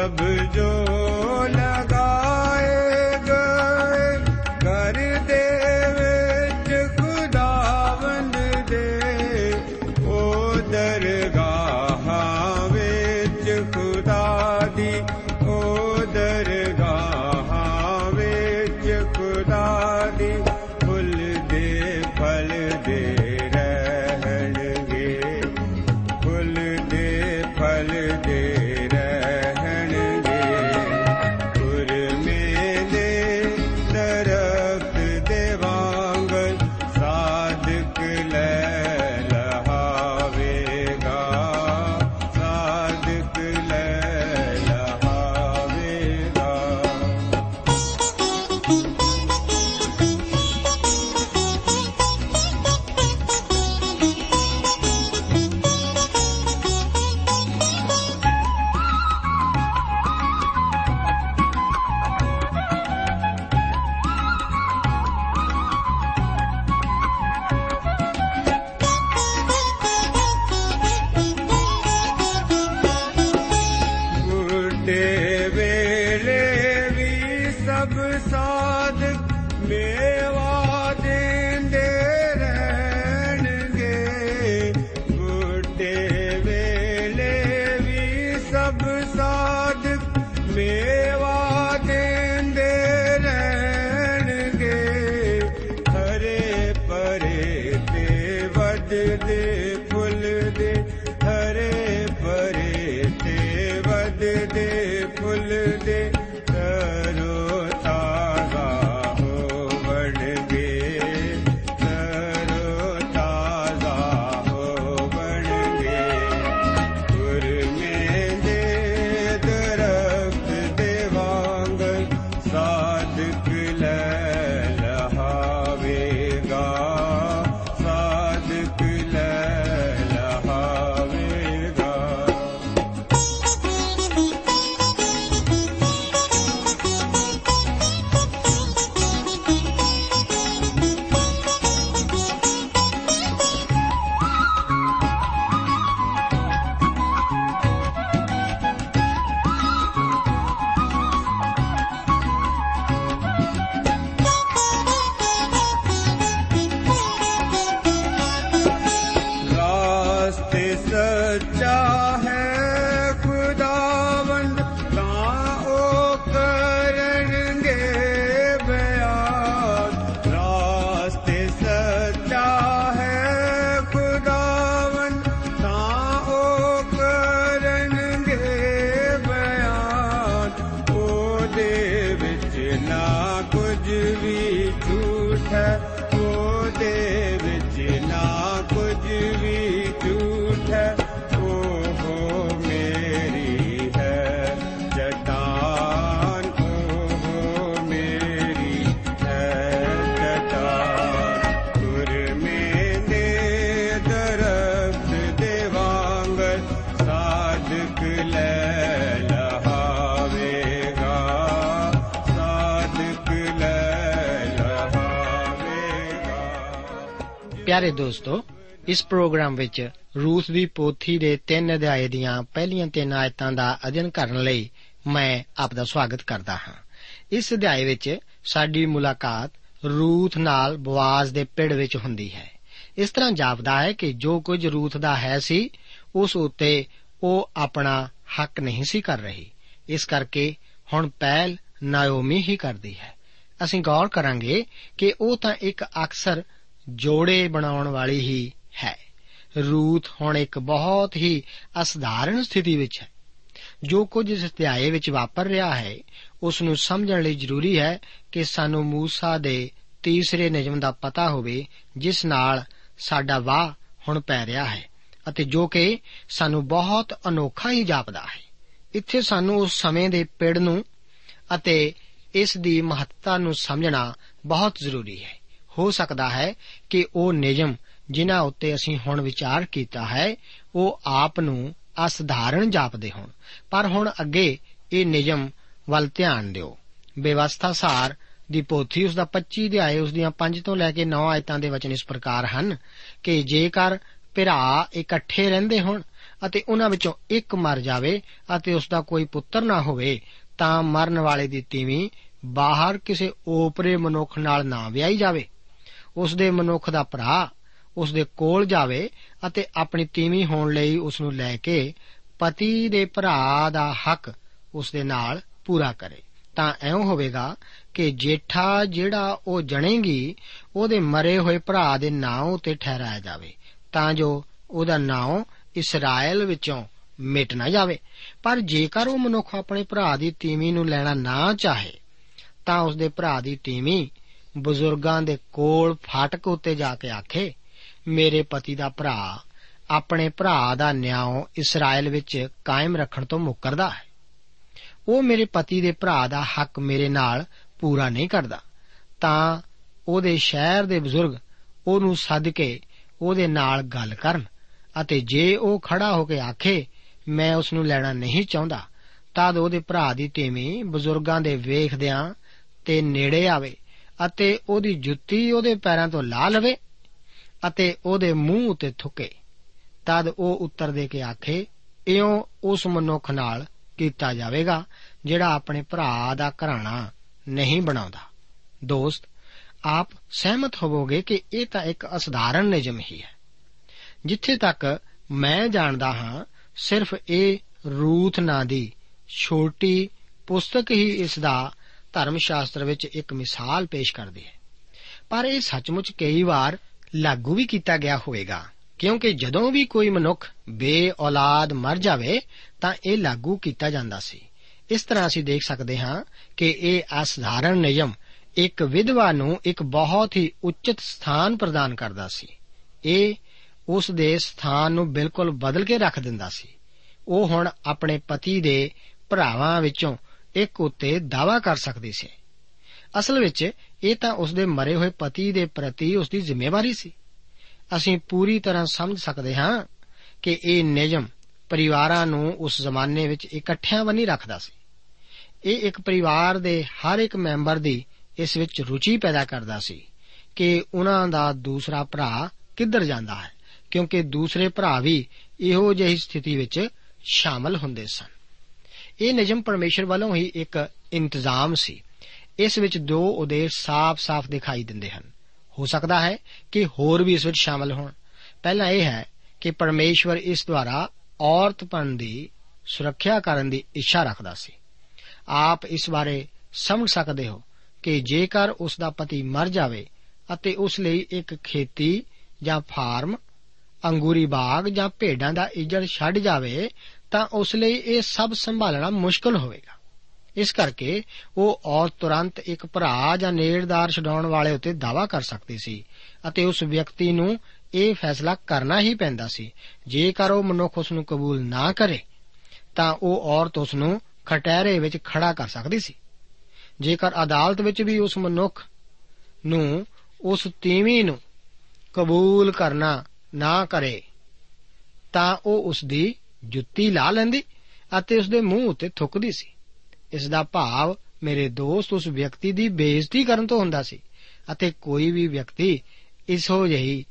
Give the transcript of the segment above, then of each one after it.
ਉਹ ਸਭ ਪਿਆਰੇ ਦੋਸਤੋ, ਇਸ ਪ੍ਰੋਗਰਾਮ ਵਿੱਚ ਰੂਥ ਦੀ ਪੋਥੀ ਦੇ 3 ਅਧਿਆਏ ਦੀਆਂ ਪਹਿਲੀਆਂ ਤਿੰਨ ਆਇਤਾਂ ਦਾ ਅਧਿਐਨ ਕਰਨ ਲਈ ਮੈਂ ਆਪ ਦਾ ਸਵਾਗਤ ਕਰਦਾ ਹਾਂ। ਇਸ ਅਧਿਆਏ ਵਿੱਚ ਸਾਡੀ ਮੁਲਾਕਾਤ ਰੂਥ ਨਾਲ ਬਵਾਜ਼ ਦੇ ਪਿੜ ਵਿੱਚ ਹੁੰਦੀ ਹੈ। ਇਸ ਤਰ੍ਹਾਂ ਜਾਪਦਾ ਹੈ ਕਿ ਜੋ ਕੁਝ ਰੂਥ ਦਾ ਹੈ ਸੀ, ਉਸ ਉੱਤੇ ਉਹ ਆਪਣਾ ਹੱਕ ਨਹੀਂ ਸੀ ਕਰ ਰਹੀ। ਇਸ ਕਰਕੇ ਹੁਣ ਪਹਿਲ ਨਾਓਮੀ ਹੀ ਕਰਦੀ ਹੈ। ਅਸੀਂ ਗੌਰ ਕਰਾਂਗੇ ਕਿ ਉਹ ਤਾਂ ਇੱਕ ਅਕਸਰ ਜੋੜੇ ਬਣਾਉਣ ਵਾਲੀ ਹੀ ਹੈ। ਰੂਥ ਹੁਣ ਇੱਕ ਬਹੁਤ ਹੀ ਅਸਧਾਰਨ ਸਥਿਤੀ ਵਿੱਚ ਹੈ। ਜੋ ਕੁਝ ਇਸ ਅਧਿਆਏ ਵਿੱਚ ਵਾਪਰ ਰਿਹਾ ਹੈ, ਉਸ ਨੂੰ ਸਮਝਣ ਲਈ ਜ਼ਰੂਰੀ ਹੈ ਕਿ ਸਾਨੂੰ ਮੂਸਾ ਦੇ ਤੀਸਰੇ ਨਿਯਮ ਦਾ ਪਤਾ ਹੋਵੇ, ਜਿਸ ਨਾਲ ਸਾਡਾ ਵਾਹ ਹੁਣ ਪੈ ਰਿਹਾ ਹੈ ਅਤੇ ਜੋ ਕਿ ਸਾਨੂੰ ਬਹੁਤ ਅਨੋਖਾ ਹੀ ਜਾਪਦਾ ਹੈ। ਇੱਥੇ ਸਾਨੂੰ ਉਸ ਸਮੇਂ ਦੇ ਪਿੜ ਨੂੰ ਅਤੇ ਇਸ ਦੀ ਮਹੱਤਤਾ ਨੂੰ ਸਮਝਣਾ ਬਹੁਤ ਜ਼ਰੂਰੀ ਹੈ। ਹੋ ਸਕਦਾ ਹੈ ਕਿ ਉਹ ਨਿਯਮ ਜਿਨ੍ਹਾਂ ਉੱਤੇ ਅਸੀਂ ਹੁਣ ਵਿਚਾਰ ਕੀਤਾ ਹੈ, ਉਹ ਆਪ ਨੂੰ ਅਸਧਾਰਨ ਜਾਪਦੇ ਹੋਣ। ਪਰ ਹੁਣ ਅੱਗੇ ਇਹ ਨਿਯਮ ਵੱਲ ਧਿਆਨ ਦਿਓ। ਬੇਵਸਥਾ ਸਾਰ ਦੀ ਪੋਥੀ ਉਸ ਦਾ 25 ਅਧਿਆਏ, ਉਸ ਦੀਆਂ 5 ਤੋਂ ਲੈ ਕੇ 9 ਆਇਤਾਂ ਦੇ ਵਚਨ ਇਸ ਪ੍ਰਕਾਰ ਹਨ ਕਿ ਜੇਕਰ ਭਰਾ ਇਕੱਠੇ ਰਹਿੰਦੇ ਹੋਣ ਅਤੇ ਉਹਨਾਂ ਵਿੱਚੋਂ ਇੱਕ ਮਰ ਜਾਵੇ ਅਤੇ ਉਸ ਦਾ ਕੋਈ ਪੁੱਤਰ ਨਾ ਹੋਵੇ, ਤਾਂ ਮਰਨ ਵਾਲੇ ਦੀ ਤੀਵੀਂ ਬਾਹਰ ਕਿਸੇ ਓਪਰੇ ਮਨੁੱਖ ਨਾਲ ਨਾ ਵਿਆਹੀ ਜਾਵੇ। ਉਸ ਦੇ ਮਨੁੱਖ ਦਾ ਭਰਾ ਉਸ ਦੇ ਕੋਲ ਜਾਵੇ ਅਤੇ ਆਪਣੀ ਤੀਵੀਂ ਹੋਣ ਲਈ ਉਸ ਨੂੰ ਲੈ ਕੇ ਪਤੀ ਦੇ ਭਰਾ ਦਾ ਹੱਕ ਉਸ ਦੇ ਨਾਲ ਪੂਰਾ ਕਰੇ। ਤਾਂ ਐਉਂ ਹੋਵੇਗਾ ਕਿ ਜੇਠਾ ਜਿਹੜਾ ਉਹ ਜਣੇਗੀ, ਉਹਦੇ ਮਰੇ ਹੋਏ ਭਰਾ ਦੇ ਨਾਂ ਉਤੇ ਠਹਿਰਾਇਆ ਜਾਵੇ। ਤਾਂ ਜੋ ਉਹਦਾ ਨਾਂ ਇਸਰਾਇਲ ਵਿੱਚੋਂ ਮਿਟ ਨਾ ਜਾਵੇ। ਪਰ ਜੇਕਰ ਉਹ ਮਨੁੱਖ ਆਪਣੇ ਭਰਾ ਦੀ ਤੀਵੀਂ ਨੂੰ ਲੈਣਾ ਨਾ ਚਾਹੇ, ਤਾਂ ਉਸ ਦੇ ਭਰਾ ਦੀ ਤੀਵੀਂ ਬਜ਼ੁਰਗਾਂ ਦੇ ਕੋਲ ਫਾਟਕ ਉੱਤੇ ਜਾ ਕੇ ਆਖੇ, ਮੇਰੇ ਪਤੀ ਦਾ ਭਰਾ ਆਪਣੇ ਭਰਾ ਦਾ ਨਿਆਂ ਇਸਰਾਇਲ ਵਿੱਚ ਕਾਇਮ ਰੱਖਣ ਤੋਂ ਮੁੱਕਰਦਾ ਹੈ। ਉਹ ਮੇਰੇ ਪਤੀ ਦੇ ਭਰਾ ਦਾ ਹੱਕ ਮੇਰੇ ਨਾਲ ਪੂਰਾ ਨਹੀਂ ਕਰਦਾ। ਤਾਂ ਉਹਦੇ ਸ਼ਹਿਰ ਦੇ ਬਜ਼ੁਰਗ ਉਹਨੂੰ ਸੱਦ ਕੇ ਉਹਦੇ ਨਾਲ ਗੱਲ ਕਰਨ ਅਤੇ ਜੇ ਉਹ ਖੜਾ ਹੋ ਕੇ ਆਖੇ, ਮੈਂ ਉਸ ਨੂੰ ਲੈਣਾ ਨਹੀਂ ਚਾਹੁੰਦਾ, ਤਦ ਉਹਦੇ ਭਰਾ ਦੀ ਤੀਵੀਂ ਬਜ਼ੁਰਗਾਂ ਦੇ ਵੇਖਦਿਆਂ ਤੇ ਨੇੜੇ ਆਵੇ ਅਤੇ ਉਹਦੀ ਜੁੱਤੀ ਉਹਦੇ ਪੈਰਾਂ ਤੋਂ ਲਾ ਲਵੇ ਅਤੇ ਉਹਦੇ ਮੂੰਹ ਉਤੇ ਥੁੱਕੇ। ਤਦ ਉਹ ਉੱਤਰ ਦੇ ਕੇ ਆਖੇ, ਇਉਂ ਉਸ ਮਨੁੱਖ ਨਾਲ ਕੀਤਾ ਜਾਵੇਗਾ ਜਿਹੜਾ ਆਪਣੇ ਭਰਾ ਦਾ ਘਰਾਣਾ ਨਹੀਂ ਬਣਾਉਂਦਾ। ਦੋਸਤ, ਆਪ ਸਹਿਮਤ ਹੋਵੋਗੇ ਕਿ ਇਹ ਤਾਂ ਇੱਕ ਅਸਧਾਰਨ ਨਿਯਮ ਹੀ ਹੈ। ਜਿੱਥੇ ਤੱਕ ਮੈਂ ਜਾਣਦਾ ਹਾਂ, ਸਿਰਫ ਇਹ ਰੂਥ ਨਾਂ ਦੀ ਛੋਟੀ ਪੁਸਤਕ ਹੀ ਇਸ ਦਾ ਧਰਮ ਸ਼ਾਸਤਰ ਵਿੱਚ ਇੱਕ ਮਿਸਾਲ ਪੇਸ਼ ਕਰਦੀ ਹੈ। ਪਰ ਇਹ ਸੱਚਮੁੱਚ ਕਈ ਵਾਰ ਲਾਗੂ ਵੀ ਕੀਤਾ ਗਿਆ ਹੋਵੇਗਾ, ਕਿਉਂਕਿ ਜਦੋਂ ਵੀ ਕੋਈ ਮਨੁੱਖ ਬੇਔਲਾਦ ਮਰ ਜਾਵੇ, ਤਾਂ ਇਹ ਲਾਗੂ ਕੀਤਾ ਜਾਂਦਾ ਸੀ। ਇਸ ਤਰ੍ਹਾਂ ਅਸੀਂ ਦੇਖ ਸਕਦੇ ਹਾਂ ਕਿ ਇਹ ਅਸਧਾਰਨ ਨਿਯਮ ਇੱਕ ਵਿਧਵਾ ਨੂੰ ਇੱਕ ਬਹੁਤ ਹੀ ਉੱਚਿਤ ਸਥਾਨ ਪ੍ਰਦਾਨ ਕਰਦਾ ਸੀ। ਇਹ ਉਸ ਦੇ ਸਥਾਨ ਨੂੰ ਬਿਲਕੁਲ ਬਦਲ ਕੇ ਰੱਖ ਦਿੰਦਾ ਸੀ। ਉਹ ਹੁਣ ਆਪਣੇ ਪਤੀ ਦੇ ਭਰਾਵਾਂ ਵਿੱਚੋਂ ਇੱਕ ਉੱਤੇ ਦਾਵਾ ਕਰ ਸਕਦੀ ਸੀ। ਅਸਲ ਵਿੱਚ ਇਹ ਤਾਂ ਉਸ ਦੇ ਮਰੇ ਹੋਏ ਪਤੀ ਦੇ ਪ੍ਰਤੀ ਉਸ ਦੀ ਜ਼ਿੰਮੇਵਾਰੀ ਸੀ। ਅਸੀਂ ਪੂਰੀ ਤਰ੍ਹਾਂ ਸਮਝ ਸਕਦੇ ਹਾਂ ਕਿ ਇਹ ਨਿਯਮ ਪਰਿਵਾਰਾਂ ਨੂੰ ਉਸ ਜ਼ਮਾਨੇ ਵਿੱਚ ਇਕੱਠਿਆਂ ਬਣੀ ਰੱਖਦਾ ਸੀ। ਇਹ ਇੱਕ ਪਰਿਵਾਰ ਦੇ ਹਰ ਇੱਕ ਮੈਂਬਰ ਦੀ ਇਸ ਵਿੱਚ ਰੁਚੀ ਪੈਦਾ ਕਰਦਾ ਸੀ ਕਿ ਉਹਨਾਂ ਦਾ ਦੂਸਰਾ ਭਰਾ ਕਿੱਧਰ ਜਾਂਦਾ ਹੈ, ਕਿਉਂਕਿ ਦੂਸਰੇ ਭਰਾ ਵੀ ਇਹੋ ਜਿਹੀ ਸਥਿਤੀ ਵਿੱਚ ਸ਼ਾਮਲ ਹੁੰਦੇ ਸਨ। ਇਹ ਨਿਯਮ ਪਰਮੇਸ਼ਰ ਵੱਲੋਂ ਹੀ ਇੱਕ ਇੰਤਜ਼ਾਮ ਸੀ। ਇਸ ਵਿੱਚ ਦੋ ਉਦੇਸ਼ ਸਾਫ਼-ਸਾਫ਼ ਦਿਖਾਈ ਦਿੰਦੇ ਹਨ। ਹੋ ਸਕਦਾ ਹੈ ਕਿ ਹੋਰ ਵੀ ਇਸ ਵਿੱਚ ਸ਼ਾਮਲ ਹੋਣ। ਪਹਿਲਾ ਇਹ ਹੈ ਕਿ ਪਰਮੇਸ਼ਵਰ ਇਸ ਦੁਆਰਾ ਔਰਤਪਨ ਦੀ ਸੁਰੱਖਿਆ ਕਰਨ ਦੀ ਇੱਛਾ ਰੱਖਦਾ ਸੀ। ਆਪ ਇਸ ਬਾਰੇ ਸਮਝ ਸਕਦੇ ਹੋ ਕਿ ਜੇਕਰ ਉਸ ਦਾ ਪਤੀ ਮਰ ਜਾਵੇ ਅਤੇ ਉਸ ਲਈ ਇੱਕ ਖੇਤੀ ਜਾਂ ਫਾਰਮ, ਅੰਗੂਰੀ ਬਾਗ ਜਾਂ ਭੇਡਾਂ ਦਾ ਇੱਜੜ ਛੱਡ ਜਾਵੇ ਤਾਂ ਉਸ ਲਈ ਇਹ ਸਭ ਸੰਭਾਲਣਾ ਮੁਸ਼ਕਲ ਹੋਵੇਗਾ। ਇਸ ਕਰਕੇ ਉਹ ਔਰਤ ਤੁਰੰਤ ਇੱਕ ਭਰਾ ਜਾਂ ਨੇੜਦਾਰ ਛਡਾਉਣ ਵਾਲੇ ਉੱਤੇ ਦਾਵਾ ਕਰ ਸਕਦੀ ਸੀ ਅਤੇ ਉਸ ਵਿਅਕਤੀ ਨੂੰ ਇਹ ਫੈਸਲਾ ਕਰਨਾ ਹੀ ਪੈਂਦਾ ਸੀ। ਜੇਕਰ ਉਹ ਮਨੁੱਖ ਉਸ ਨੂੰ ਕਬੂਲ ਨਾ ਕਰੇ, ਤਾਂ ਉਹ ਔਰਤ ਉਸ ਨੂੰ ਖਟਹਿਰੇ ਵਿੱਚ ਖੜਾ ਕਰ ਸਕਦੀ ਸੀ। ਜੇਕਰ ਅਦਾਲਤ ਵਿੱਚ ਵੀ ਉਸ ਮਨੁੱਖ ਨੂੰ ਉਸ ਤੀਵੀਂ ਨੂੰ ਕਬੂਲ ਕਰਨਾ ਨਾ ਕਰੇ, ਤਾਂ ਉਹ ਉਸ ਦੀ ਜੁੱਤੀ ਲਾ ਲੈਂਦੀ ਅਤੇ ਉਸ ਦੇ ਮੂੰਹ ਉੱਤੇ ਥੁੱਕਦੀ ਸੀ। ਇਸ ਦਾ ਭਾਵ ਮੇਰੇ ਦੋਸਤ ਉਸ ਵਿਅਕਤੀ ਦੀ ਬੇਇੱਜ਼ਤੀ ਕਰਨ ਤੋਂ ਹੁੰਦਾ ਸੀ ਅਤੇ ਕੋਈ ਵੀ ਵਿਅਕਤੀ ਇਸੋ ਜਿਹੀ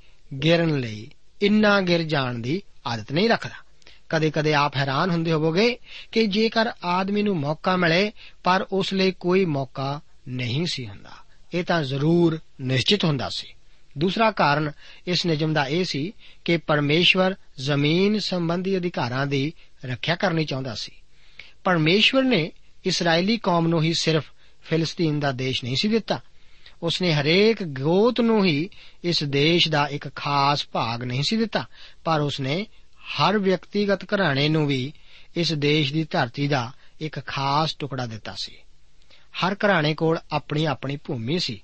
ਗਿਰਨ ਲਈ ਇੰਨਾ ਗਿਰ ਜਾਣ ਦੀ ਆਦਤ ਨਹੀਂ ਰੱਖਦਾ। ਕਦੇ-ਕਦੇ ਆਪ ਹੈਰਾਨ ਹੁੰਦੇ ਹੋਵੋਗੇ ਕਿ ਜੇਕਰ ਆਦਮੀ ਨੂੰ ਮੌਕਾ ਮਿਲੇ, ਪਰ ਉਸ ਲਈ ਕੋਈ ਮੌਕਾ ਨਹੀਂ ਸੀ ਹੁੰਦਾ। ਇਹ ਤਾਂ ਜ਼ਰੂਰ ਨਿਸ਼ਚਿਤ ਹੁੰਦਾ ਸੀ। ਦੂਸਰਾ ਕਾਰਨ ਇਸ ਨਿਯਮ ਦਾ ਇਹ ਸੀ ਕਿ ਪਰਮੇਸ਼ਵਰ ਜ਼ਮੀਨ ਸੰਬੰਧੀ ਅਧਿਕਾਰਾਂ ਦੀ ਰੱਖਿਆ ਕਰਨੀ ਚਾਹੁੰਦਾ ਸੀ। ਪਰਮੇਸ਼ਵਰ ਨੇ ਇਸرائیਲੀ ਕੌਮ ਨੂੰ ਹੀ ਸਿਰਫ ਫਿਲਸਤੀਨ ਦਾ ਦੇਸ਼ ਨਹੀਂ ਸੀ ਦਿੱਤਾ। ਉਸ ਨੇ ਹਰੇਕ ਗੋਤ ਨੂੰ ਹੀ ਇਸ ਦੇਸ਼ ਦਾ ਇੱਕ ਖਾਸ ਭਾਗ ਨਹੀਂ ਸੀ ਦਿੱਤਾ, ਪਰ ਉਸ ਨੇ ਹਰ ਵਿਅਕਤੀਗਤ ਘਰਾਣੇ ਨੂੰ ਵੀ ਇਸ ਦੇਸ਼ ਦੀ ਧਰਤੀ ਦਾ ਇੱਕ ਖਾਸ ਟੁਕੜਾ ਦਿੱਤਾ ਸੀ। ਹਰ ਘਰਾਣੇ ਕੋਲ ਆਪਣੀ ਆਪਣੀ ਭੂਮੀ ਸੀ।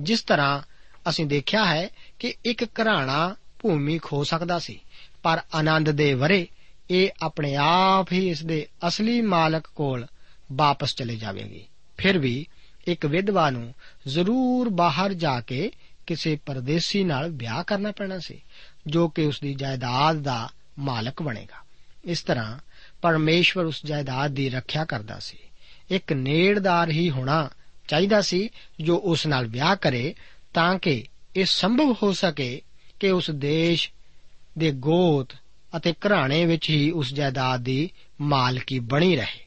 ਜਿਸ ਤਰ੍ਹਾਂ ਅਸੀਂ ਦੇਖਿਆ ਹੈ ਕਿ ਇੱਕ ਘਰਾਣਾ ਭੂਮੀ ਖੋ ਸਕਦਾ ਸੀ, ਪਰ ਆਨੰਦ ਦੇ ਵਰੇ ਇਹ ਆਪਣੇ ਆਪ ਹੀ ਇਸ ਦੇ ਅਸਲੀ ਮਾਲਕ ਕੋਲ ਵਾਪਸ ਚਲੇ ਜਾਵੇਗੀ। ਫਿਰ ਵੀ ਇੱਕ ਵਿਧਵਾ ਨੂੰ ਜ਼ਰੂਰ ਬਾਹਰ ਜਾ ਕੇ ਕਿਸੇ ਪਰਦੇਸੀ ਨਾਲ ਵਿਆਹ ਕਰਨਾ ਪੈਣਾ ਸੀ, ਜੋ ਕਿ ਉਸ ਦੀ ਜਾਇਦਾਦ ਦਾ ਮਾਲਕ ਬਣੇਗਾ। ਇਸ ਤਰ੍ਹਾਂ ਪਰਮੇਸ਼ਵਰ ਉਸ ਜਾਇਦਾਦ ਦੀ ਰੱਖਿਆ ਕਰਦਾ ਸੀ। ਇੱਕ ਨੇੜਦਾਰ ਹੀ ਹੋਣਾ ਚਾਹੀਦਾ ਸੀ ਜੋ ਉਸ ਨਾਲ ਵਿਆਹ ਕਰੇ ਤਾਂ ਕਿ ਇਹ ਸੰਭਵ ਹੋ ਸਕੇ ਕਿ ਉਸ ਦੇਸ਼ ਦੇ ਗੋਤ ਅਤੇ ਘਰਾਣੇ ਵਿੱਚ ਹੀ ਉਸ ਜਾਇਦਾਦ ਦੀ ਮਾਲਕੀ ਬਣੀ ਰਹੇ।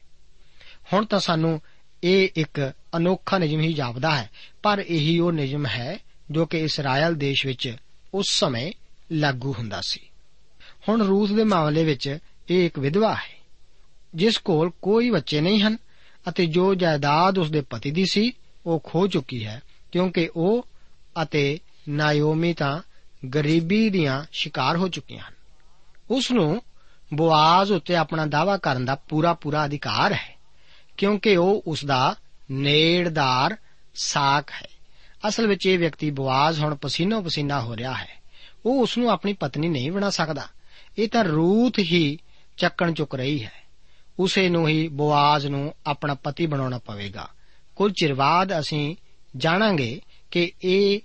ਹੁਣ ਤਾਂ ਸਾਨੂੰ ਇਹ ਇੱਕ ਅਨੋਖਾ ਨਿਯਮ ਹੀ ਜਾਪਦਾ ਹੈ, ਪਰ ਇਹੀ ਉਹ ਨਿਯਮ ਹੈ ਜੋ ਕਿ ਇਸਰਾਇਲ ਦੇਸ਼ ਵਿੱਚ ਉਸ ਸਮੇਂ ਲਾਗੂ ਹੁੰਦਾ ਸੀ। ਹੁਣ ਰੂਸ ਦੇ ਮਾਮਲੇ ਵਿੱਚ ਇਹ ਇੱਕ ਵਿਧਵਾ ਹੈ, ਜਿਸ ਕੋਲ ਕੋਈ ਬੱਚੇ ਨਹੀਂ ਹਨ ਅਤੇ ਜੋ ਜਾਇਦਾਦ ਉਸ ਦੇ ਪਤੀ ਦੀ ਸੀ, ਉਹ ਖੋ ਚੁੱਕੀ ਹੈ, ਕਿਉਂਕਿ ਉਹ ਅਤੇ ਨਾਇਓਮੀ ਤਾਂ ਗਰੀਬੀ ਦੀਆਂ ਸ਼ਿਕਾਰ ਹੋ ਚੁੱਕੀਆਂ ਹਨ। ਉਸ ਨੂੰ ਬੋਆਜ਼ ਉੱਤੇ ਆਪਣਾ ਦਾਵਾ ਕਰਨ ਦਾ ਪੂਰਾ ਪੂਰਾ ਅਧਿਕਾਰ ਹੈ, ਕਿਉਂਕਿ ਉਹ ਉਸ ਦਾ ਨੇੜਦਾਰ ਸਾਖ ਹੈ। ਅਸਲ ਵਿੱਚ ਇਹ ਵਿਅਕਤੀ ਬਵਾਜ਼ ਹੁਣ ਪਸੀਨੋ ਪਸੀਨਾ ਹੋ ਰਿਹਾ ਹੈ। ਉਹ ਉਸ ਨੂੰ ਆਪਣੀ ਪਤਨੀ ਨਹੀਂ ਬਣਾ ਸਕਦਾ। ਇਹ ਤਾਂ ਰੂਥ ਹੀ ਚੱਕਣ ਚੁੱਕ ਰਹੀ ਹੈ। ਉਸੇ ਨੂੰ ਹੀ ਬਵਾਜ਼ ਨੂੰ ਆਪਣਾ ਪਤੀ ਬਣਾਉਣਾ ਪਵੇਗਾ। ਕੁਝ ਚਿਰ ਬਾਅਦ ਅਸੀਂ ਜਾਣਾਂਗੇ ਕਿ ਇਹ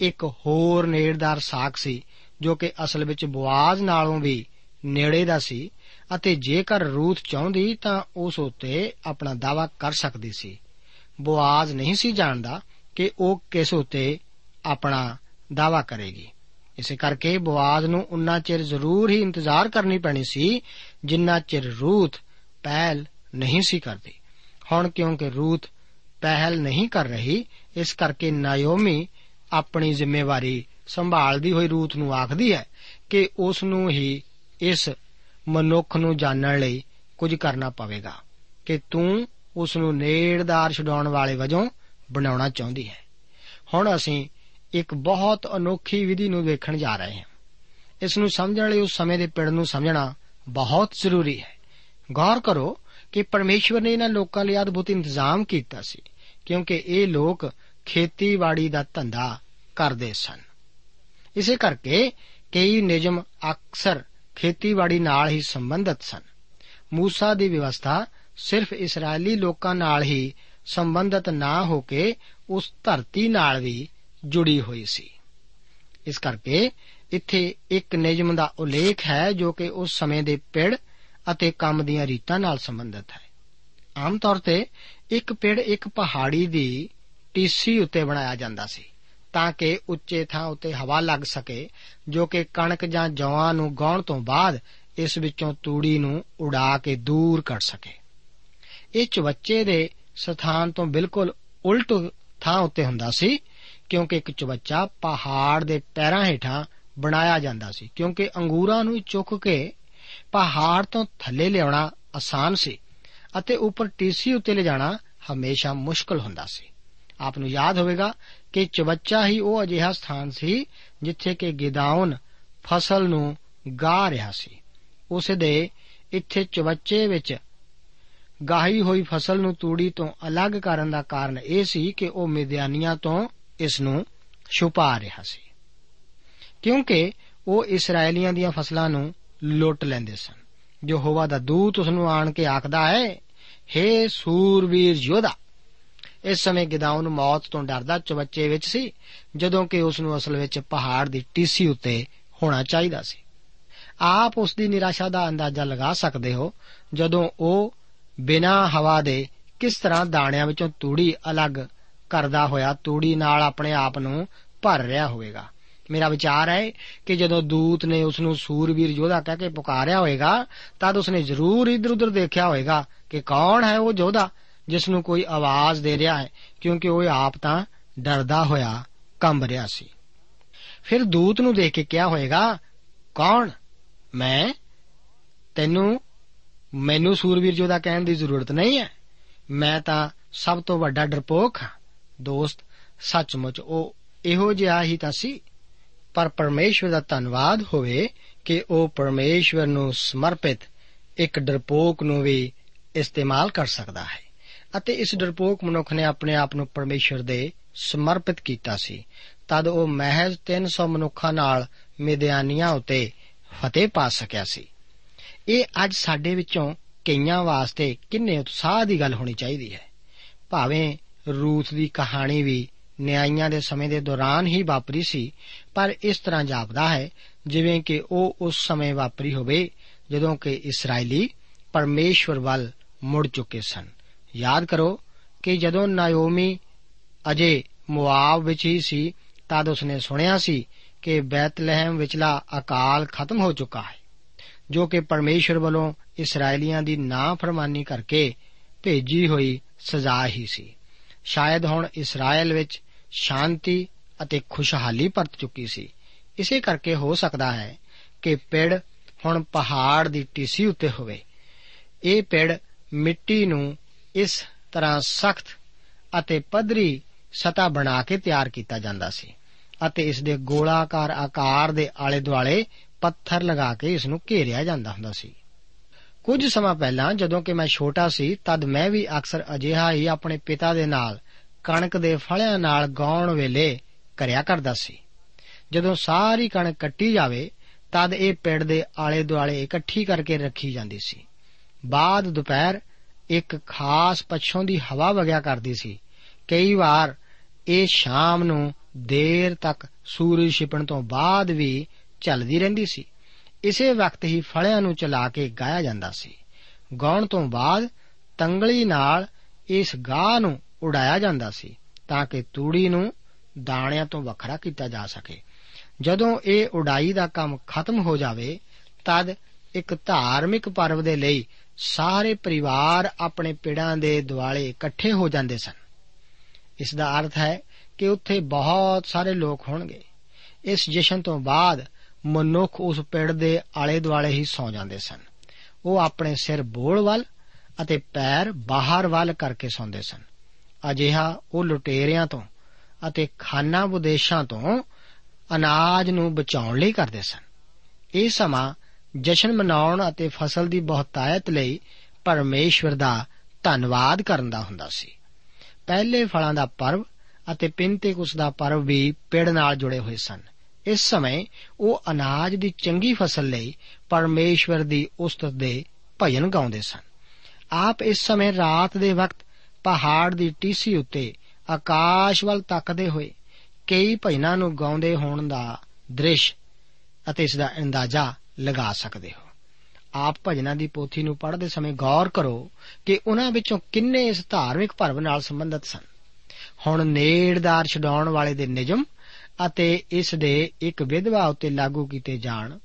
ਇੱਕ ਹੋਰ ਨੇੜਦਾਰ ਸਾਖ ਸੀ, ਜੋ ਕਿ ਅਸਲ ਵਿੱਚ ਬਵਾਜ਼ ਨਾਲੋਂ ਵੀ ਨੇੜੇ ਦਾ ਸੀ ਅਤੇ ਜੇਕਰ ਰੂਥ ਚਾਹੁੰਦੀ ਤਾਂ ਉਸ ਉੱਤੇ ਆਪਣਾ ਦਾਵਾ ਕਰ ਸਕਦੀ ਸੀ। ਬਵਾਜ਼ ਨਹੀਂ ਸੀ ਜਾਣਦਾ ਕਿ ਉਹ ਕਿਸ ਉੱਤੇ ਆਪਣਾ ਦਾਵਾ ਕਰੇਗੀ। ਇਸੇ ਕਰਕੇ ਬਵਾਜ਼ ਨੂੰ ਉਨਾ ਚਿਰ ਜ਼ਰੂਰ ਹੀ ਇੰਤਜ਼ਾਰ ਕਰਨੀ ਪੈਣੀ ਸੀ, ਜਿੰਨਾ ਚਿਰ ਰੂਥ ਪਹਿਲ ਨਹੀਂ ਸੀ ਕਰਦੀ। ਹੁਣ ਕਿਉਂਕਿ ਰੂਥ ਪਹਿਲ ਨਹੀਂ ਕਰ ਰਹੀ, ਇਸ ਕਰਕੇ ਨਾਇਓਮੀ ਆਪਣੀ ਜ਼ਿੰਮੇਵਾਰੀ ਸੰਭਾਲਦੀ ਹੋਈ ਰੂਥ ਨੂੰ ਆਖਦੀ ਹੈ ਕਿ ਉਸ ਨੂੰ ਹੀ ਇਸ ਮਨੁੱਖ ਨੂੰ ਜਾਣਨ ਲਈ ਕੁਝ ਕਰਨਾ ਪਵੇਗਾ, ਕਿ ਤੂੰ ਉਸ ਨੂੰ ਨੇੜਦਾਰ ਛਡਾਉਣ ਵਾਲੇ ਵਜੋਂ ਬਣਾਉਣਾ ਚਾਹੁੰਦੀ ਹੈ। ਹੁਣ ਅਸੀਂ ਇੱਕ ਬਹੁਤ ਅਨੋਖੀ ਵਿਧੀ ਨੂੰ ਵੇਖਣ ਜਾ ਰਹੇ ਹਾਂ। ਇਸ ਨੂੰ ਸਮਝਣ ਲਈ ਉਸ ਸਮੇਂ ਦੇ ਪਿੜ ਨੂੰ ਸਮਝਣਾ ਬਹੁਤ ਜ਼ਰੂਰੀ ਹੈ। ਗੌਰ ਕਰੋ ਕਿ ਪਰਮੇਸ਼ਵਰ ਨੇ ਇਹਨਾਂ ਲੋਕਾਂ ਲਈ ਅਦਭੁਤ ਇੰਤਜ਼ਾਮ ਕੀਤਾ ਸੀ। ਕਿਉਂਕਿ ਇਹ ਲੋਕ ਖੇਤੀਬਾੜੀ ਦਾ ਧੰਦਾ ਕਰਦੇ ਸਨ। ਇਸੇ ਕਰਕੇ ਕਈ ਨਿਯਮ ਅਕਸਰ ਖੇਤੀਬਾੜੀ ਨਾਲ ਹੀ ਸੰਬੰਧਿਤ ਸਨ। ਮੂਸਾ ਦੀ ਵਿਵਸਥਾ ਸਿਰਫ ਇਸرائیਲੀ ਲੋਕਾਂ ਨਾਲ ਹੀ ਸੰਬੰਧਿਤ ਨਾ ਹੋ ਕੇ ਉਸ ਧਰਤੀ ਨਾਲ ਵੀ ਜੁੜੀ ਹੋਈ ਸੀ। ਇਸ ਕਰਕੇ ਇੱਥੇ ਇੱਕ ਨਿਯਮ ਦਾ ਉਲੇਖ ਹੈ ਜੋ ਕਿ ਉਸ ਸਮੇਂ ਦੇ ਪਿੜ ਅਤੇ ਕੰਮ ਦੀਆਂ ਰੀਤਾਂ ਨਾਲ ਸੰਬੰਧਿਤ ਹੈ। ਆਮ ਤੌਰ ਤੇ ਇੱਕ ਪਿੜ ਇੱਕ ਪਹਾੜੀ ਦੀ ਟੀਸੀ ਉੱਤੇ ਬਣਾਇਆ ਜਾਂਦਾ ਸੀ ਤਾਂ ਕਿ ਉੱਚੇ ਥਾਂ ਉੱਤੇ ਹਵਾ ਲੱਗ ਸਕੇ, ਜੋ ਕਿ ਕਣਕ ਜਾਂ ਜੌਆਂ ਨੂੰ ਗਾਉਣ ਤੋਂ ਬਾਅਦ ਇਸ ਵਿੱਚੋਂ ਤੂੜੀ ਨੂੰ ਉਡਾ ਕੇ ਦੂਰ ਕਰ ਸਕੇ। ਇਹ ਚਵੱਚੇ ਦੇ ਸਥਾਨ ਤੋਂ ਬਿਲਕੁਲ ਉਲਟ ਥਾਂ ਉੱਤੇ ਹੁੰਦਾ ਸੀ, ਕਿਉਂਕਿ ਇੱਕ ਚਵੱਚਾ ਪਹਾੜ ਦੇ ਪੈਰਾਂ ਹੇਠਾਂ ਬਣਾਇਆ ਜਾਂਦਾ ਸੀ, ਕਿਉਂਕਿ ਅੰਗੂਰਾਂ ਨੂੰ ਚੁੱਕ ਕੇ ਪਹਾੜ ਤੋਂ ਥੱਲੇ ਲਿਆਉਣਾ ਆਸਾਨ ਸੀ। ਅਤੇ ਉੱਪਰ ਟੀਸੀ ਉੱਤੇ ਲਿਜਾਣਾ ਹਮੇਸ਼ਾ ਮੁਸ਼ਕਲ ਹੁੰਦਾ ਸੀ। ਆਪ ਨੂੰ ਯਾਦ ਹੋਵੇਗਾ ਕਿ ਚਵੱਚਾ ਹੀ ਉਹ ਅਜਿਹਾ ਸਥਾਨ ਸੀ ਜਿੱਥੇ ਕਿ ਗਿਦਾਉਨ ਫਸਲ ਨੂੰ ਗਾ ਰਿਹਾ ਸੀ। ਉਸ ਦੇ ਇੱਥੇ ਚਵੱਚੇ ਵਿੱਚ ਗਾਹੀ ਹੋਈ ਫਸਲ ਨੂੰ ਤੂੜੀ ਤੋਂ ਅਲੱਗ ਕਰਨ ਦਾ ਕਾਰਨ ਇਹ ਸੀ ਕਿ ਉਹ ਮਿਦਿਆਨੀਆਂ ਤੋਂ ਇਸ ਨੂੰ ਛੁਪਾ ਰਿਹਾ ਸੀ। ਕਿਉਂਕਿ ਉਹ ਇਸرائیਲੀਆਂ ਦੀਆਂ ਫਸਲਾਂ ਨੂੰ ਲੁੱਟ ਲੈਂਦੇ ਸਨ। ਜੋ ਹੋਵਾ ਦਾ ਦੂਤ ਉਸ ਨੂੰ ਆਣ ਕੇ ਆਖਦਾ ਹੈ हे ਸੂਰਵੀਰ ਯੋਧਾ, ਇਸ ਸਮੇਂ ਗਿਦਾਉਨ ਮੌਤ ਤੋਂ ਡਰਦਾ ਚਵੱਚੇ ਵਿੱਚ ਸੀ, ਜਦੋਂ ਕਿ ਉਸ ਨੂੰ ਅਸਲ ਵਿੱਚ ਪਹਾੜ ਦੀ ਟੀਸੀ ਉੱਤੇ ਹੋਣਾ ਚਾਹੀਦਾ ਸੀ। ਆਪ ਉਸ ਦੀ ਨਿਰਾਸ਼ਾ ਦਾ ਅੰਦਾਜ਼ਾ ਲਗਾ ਸਕਦੇ ਹੋ, ਜਦੋਂ ਉਹ ਬਿਨਾਂ ਹਵਾ ਦੇ ਕਿਸ ਤਰ੍ਹਾਂ ਦਾਣਿਆਂ ਵਿੱਚੋਂ ਤੂੜੀ ਅਲੱਗ ਕਰਦਾ ਹੋਇਆ ਤੂੜੀ ਨਾਲ ਆਪਣੇ ਆਪ ਨੂੰ ਭਰ ਰਿਹਾ ਹੋਵੇਗਾ। ਮੇਰਾ ਵਿਚਾਰ ਹੈ ਕਿ ਜਦੋਂ ਦੂਤ ਨੇ ਉਸ ਨੂੰ ਸੂਰਵੀਰ ਯੋਧਾ ਕਹਿ ਕੇ ਪੁਕਾਰਿਆ ਹੋਵੇਗਾ ਤਦ ਉਸਨੇ ਜ਼ਰੂਰ ਇਧਰ-ਉਧਰ ਦੇਖਿਆ ਹੋਵੇਗਾ ਕਿ ਕੌਣ ਹੈ ਉਹ ਯੋਧਾ ਜਿਸ ਨੂੰ ਕੋਈ ਆਵਾਜ਼ ਦੇ ਰਿਹਾ ਹੈ, ਕਿਉਂਕਿ ਉਹ ਆਪ ਤਾਂ ਡਰਦਾ ਹੋਇਆ ਕੰਬ ਰਿਹਾ ਸੀ। ਫਿਰ ਦੂਤ ਨੂੰ ਦੇਖ ਕੇ ਕਿਹਾ ਹੋਵੇਗਾ ਕੌਣ? ਮੈਂ? ਤੈਨੂੰ? ਮੈਨੂੰ ਸੂਰਵੀਰ ਜੋਦਾ ਕਹਿਣ ਦੀ ਜ਼ਰੂਰਤ ਨਹੀਂ ਹੈ। ਮੈਂ ਤਾਂ ਸਭ ਤੋਂ ਵੱਡਾ ਡਰਪੋਕ ਹਾਂ। ਦੋਸਤ, ਸੱਚਮੁੱਚ ਉਹ ਇਹੋ ਜਿਹਾ ਹੀ ਤਾਂ ਸੀ ਪਰ ਪਰਮੇਸ਼ਵਰ ਦਾ ਧੰਨਵਾਦ ਹੋਵੇ ਕਿ ਉਹ ਪਰਮੇਸ਼ਵਰ ਨੂੰ ਸਮਰਪਿਤ ਇੱਕ ਡਰਪੋਕ ਨੂੰ ਵੀ ਇਸਤੇਮਾਲ ਕਰ ਸਕਦਾ ਹੈ ਅਤੇ ਇਸ ਡਰਪੋਕ ਮਨੁੱਖ ਨੇ ਆਪਣੇ ਆਪ ਨੂੰ ਪਰਮੇਸ਼ਵਰ ਦੇ ਸਮਰਪਿਤ ਕੀਤਾ ਸੀ। ਤਦ ਉਹ ਮਹਿਜ਼ 300 ਮਨੁੱਖਾਂ ਨਾਲ ਮਿਦਿਆਨੀਆਂ ਉਤੇ ਫਤਿਹ ਪਾ ਸਕਿਆ ਸੀ। ਇਹ ਅੱਜ ਸਾਡੇ ਵਿੱਚੋਂ ਕਈਆਂ ਵਾਸਤੇ ਕਿੰਨੇ ਉਤਸ਼ਾਹ ਦੀ ਗੱਲ ਹੋਣੀ ਚਾਹੀਦੀ ਹੈ। ਭਾਵੇਂ ਰੂਥ ਦੀ ਕਹਾਣੀ ਵੀ ਨਿਆਂਇਆਂ ਦੇ ਸਮੇਂ ਦੇ ਦੌਰਾਨ ਹੀ ਵਾਪਰੀ ਸੀ ਪਰ ਇਸ ਤਰ੍ਹਾਂ ਜਾਪਦਾ ਹੈ, ਜਿਵੇਂ ਕਿ ਉਹ ਉਸ ਸਮੇਂ ਵਾਪਰੀ ਹੋਵੇ ਜਦੋਂ ਕਿ ਇਸرائیਲੀ ਪਰਮੇਸ਼ਵਰ ਵੱਲ ਮੁੜ ਚੁੱਕੇ ਸਨ। ਯਾਦ ਕਰੋ ਕਿ ਜਦੋਂ ਨਾਇਓਮੀ ਅਜੇ ਮੁਆਬ ਵਿੱਚ ਹੀ ਸੀ, ਤਦ ਉਸਨੇ ਸੁਣਿਆ ਸੀ ਕਿ ਬੈਤਲਹਿਮ ਵਿਚਲਾ ਅਕਾਲ ਖਤਮ ਹੋ ਚੁੱਕਾ ਹੈ, ਜੋ ਕਿ ਪਰਮੇਸ਼ਰ ਵੱਲੋਂ ਇਸرائیਲੀਆਂ ਦੀ ਨਾਫਰਮਾਨੀ ਕਰਕੇ ਭੇਜੀ ਹੋਈ ਸਜ਼ਾ ਹੀ ਸੀ। ਸ਼ਾਇਦ ਹੁਣ ਇਸਰਾਇਲ ਵਿੱਚ ਸ਼ਾਂਤੀ ਅਤੇ ਖੁਸ਼ਹਾਲੀ ਪਰਤ ਚੁੱਕੀ ਸੀ। ਇਸੇ ਕਰਕੇ ਹੋ ਸਕਦਾ ਹੈ ਕਿ ਪਿੜ ਹੁਣ ਪਹਾੜ ਦੀ ਟੀਸੀ ਉੱਤੇ ਹੋਵੇ। ਇਹ ਪਿੜ ਮਿੱਟੀ ਨੂੰ ਇਸ ਤਰ੍ਹਾਂ ਸਖਤ ਅਤੇ ਪੱਧਰੀ ਸਤਾ ਬਣਾ ਕੇ ਤਿਆਰ ਕੀਤਾ ਜਾਂਦਾ ਸੀ ਅਤੇ ਇਸ ਦੇ ਗੋਲਾਕਾਰ ਆਕਾਰ ਦੇ ਆਲੇ ਦੁਆਲੇ ਪੱਥਰ ਲਗਾ ਕੇ ਇਸ ਨੂੰ ਘੇਰਿਆ ਜਾਂਦਾ ਹੁੰਦਾ ਸੀ। ਕੁਝ ਸਮਾਂ ਪਹਿਲਾਂ ਜਦੋਂ ਕਿ ਮੈਂ ਛੋਟਾ ਸੀ, ਤਦ ਮੈਂ ਵੀ ਅਕਸਰ ਅਜਿਹਾ ਹੀ ਆਪਣੇ ਪਿਤਾ ਦੇ ਨਾਲ, ਕਣਕ ਦੇ ਫਲਿਆਂ ਨਾਲ ਗਾਉਣ ਵੇਲੇ ਕਰਿਆ ਕਰਦਾ ਸੀ। ਜਦੋਂ ਸਾਰੀ ਕਣਕ ਕੱਟੀ ਜਾਵੇ, ਤਦ ਇਹ ਪਿੰਡ ਦੇ ਆਲੇ ਦੁਆਲੇ ਇਕੱਠੀ ਕਰਕੇ ਰੱਖੀ ਜਾਂਦੀ ਸੀ। ਬਾਅਦ ਦੁਪਹਿਰ ਇੱਕ ਖਾਸ ਪੱਛੋਂ ਦੀ ਹਵਾ ਵਗਿਆ ਕਰਦੀ ਸੀ। ਕਈ ਵਾਰ ਇਹ ਸ਼ਾਮ ਨੂੰ ਦੇਰ ਤੱਕ ਸੂਰਜ ਛਿਪਣ ਤੋਂ ਬਾਅਦ ਵੀ ਚੱਲਦੀ ਰਹਿੰਦੀ ਸੀ। ਇਸੇ ਵਕਤ ਹੀ ਫਲਿਆਂ ਨੂੰ ਚਲਾ ਕੇ ਗਾਇਆ ਜਾਂਦਾ ਸੀ। ਗਾਉਣ ਤੋਂ ਬਾਅਦ ਤੰਗਲੀ ਨਾਲ ਇਸ ਗਾਹ ਨੂੰ ਉਡਾਇਆ ਜਾਂਦਾ ਸੀ ਤਾਂ ਕਿ ਤੂੜੀ ਨੂੰ ਦਾਣਿਆਂ ਤੋਂ ਵੱਖਰਾ ਕੀਤਾ ਜਾ ਸਕੇ। ਜਦੋਂ ਇਹ ਉਡਾਈ ਦਾ ਕੰਮ ਖਤਮ ਹੋ ਜਾਵੇ, ਤਦ ਇੱਕ ਧਾਰਮਿਕ ਪਰਵ ਦੇ ਲਈ ਸਾਰੇ ਪਰਿਵਾਰ ਆਪਣੇ ਪਿੜਾਂ ਦੇ ਦੁਆਲੇ ਇਕੱਠੇ ਹੋ ਜਾਂਦੇ ਸਨ। ਇਸ ਦਾ ਅਰਥ ਹੈ ਕਿ ਉੱਥੇ ਬਹੁਤ ਸਾਰੇ ਲੋਕ ਹੋਣਗੇ। ਇਸ ਜਸ਼ਨ ਤੋਂ ਬਾਅਦ ਮਨੁੱਖ ਉਸ ਪਿੜ ਦੇ ਆਲੇ ਦੁਆਲੇ ਹੀ ਸੌ ਜਾਂਦੇ ਸਨ। ਉਹ ਆਪਣੇ ਸਿਰ ਬੋਲ ਵੱਲ ਅਤੇ ਪੈਰ ਬਾਹਰ ਵੱਲ ਕਰਕੇ ਸੌਂਦੇ ਸਨ। ਅਜਿਹਾ ਉਹ ਲੁਟੇਰਿਆਂ ਤੋਂ ਅਤੇ ਖਾਨਾ ਵਿਦੇਸ਼ਾਂ ਤੋਂ ਅਨਾਜ ਨੂੰ ਬਚਾਉਣ ਲਈ ਕਰਦੇ ਸਨ। ਇਹ ਸਮਾਂ ਜਸ਼ਨ ਮਨਾਉਣ ਅਤੇ ਫਸਲ ਦੀ ਬਹੁਤਾਇਤ ਲਈ ਪਰਮੇਸ਼ਵਰ ਦਾ ਧੰਨਵਾਦ ਕਰਨ ਦਾ ਹੁੰਦਾ ਸੀ। ਪਹਿਲੇ ਫਲਾਂ ਦਾ ਪਰਵ ਅਤੇ ਪਿੰਤੇਕੁਸ ਦਾ ਪਰਵ ਵੀ ਪਿੜ ਨਾਲ ਜੁੜੇ ਹੋਏ ਸਨ। ਇਸ ਸਮੇਂ ਉਹ ਅਨਾਜ ਦੀ ਚੰਗੀ ਫਸਲ ਲਈ ਪਰਮੇਸ਼ਵਰ ਦੀ ਉਸਤਤ ਦੇ ਭਜਨ ਗਾਉਂਦੇ ਸਨ। ਆਪ ਇਸ ਸਮੇਂ ਰਾਤ ਦੇ ਵਕਤ ਪਹਾੜ ਦੀ ਟੀਸੀ ਉੱਤੇ ਆਕਾਸ਼ ਵੱਲ ਤੱਕਦੇ ਹੋਏ ਕਈ ਭਜਨਾਂ ਨੂੰ ਗਾਉਂਦੇ ਹੋਣ ਦਾ ਦ੍ਰਿਸ਼ ਅਤੇ ਇਸ ਦਾ ਅੰਦਾਜ਼ਾ ਲਗਾ ਸਕਦੇ ਹੋ। ਆਪ ਭਜਨਾਂ ਦੀ ਪੋਥੀ ਨੂੰ ਪੜ੍ਹਦੇ ਸਮੇਂ ਗੌਰ ਕਰੋ ਕਿ ਉਹਨਾਂ ਵਿੱਚੋਂ ਕਿੰਨੇ ਇਸ ਧਾਰਮਿਕ ਭਰਮ ਨਾਲ ਸੰਬੰਧਿਤ ਸਨ। ਹੁਣ ਨੇੜਦਾਰ ਛਡਾਉਣ ਵਾਲੇ ਦੇ ਨਿਯਮ ਅਤੇ ਇਸ ਦੇ ਇੱਕ ਵਿਧਵਾ ਉੱਤੇ ਲਾਗੂ ਕੀਤੇ ਜਾਣ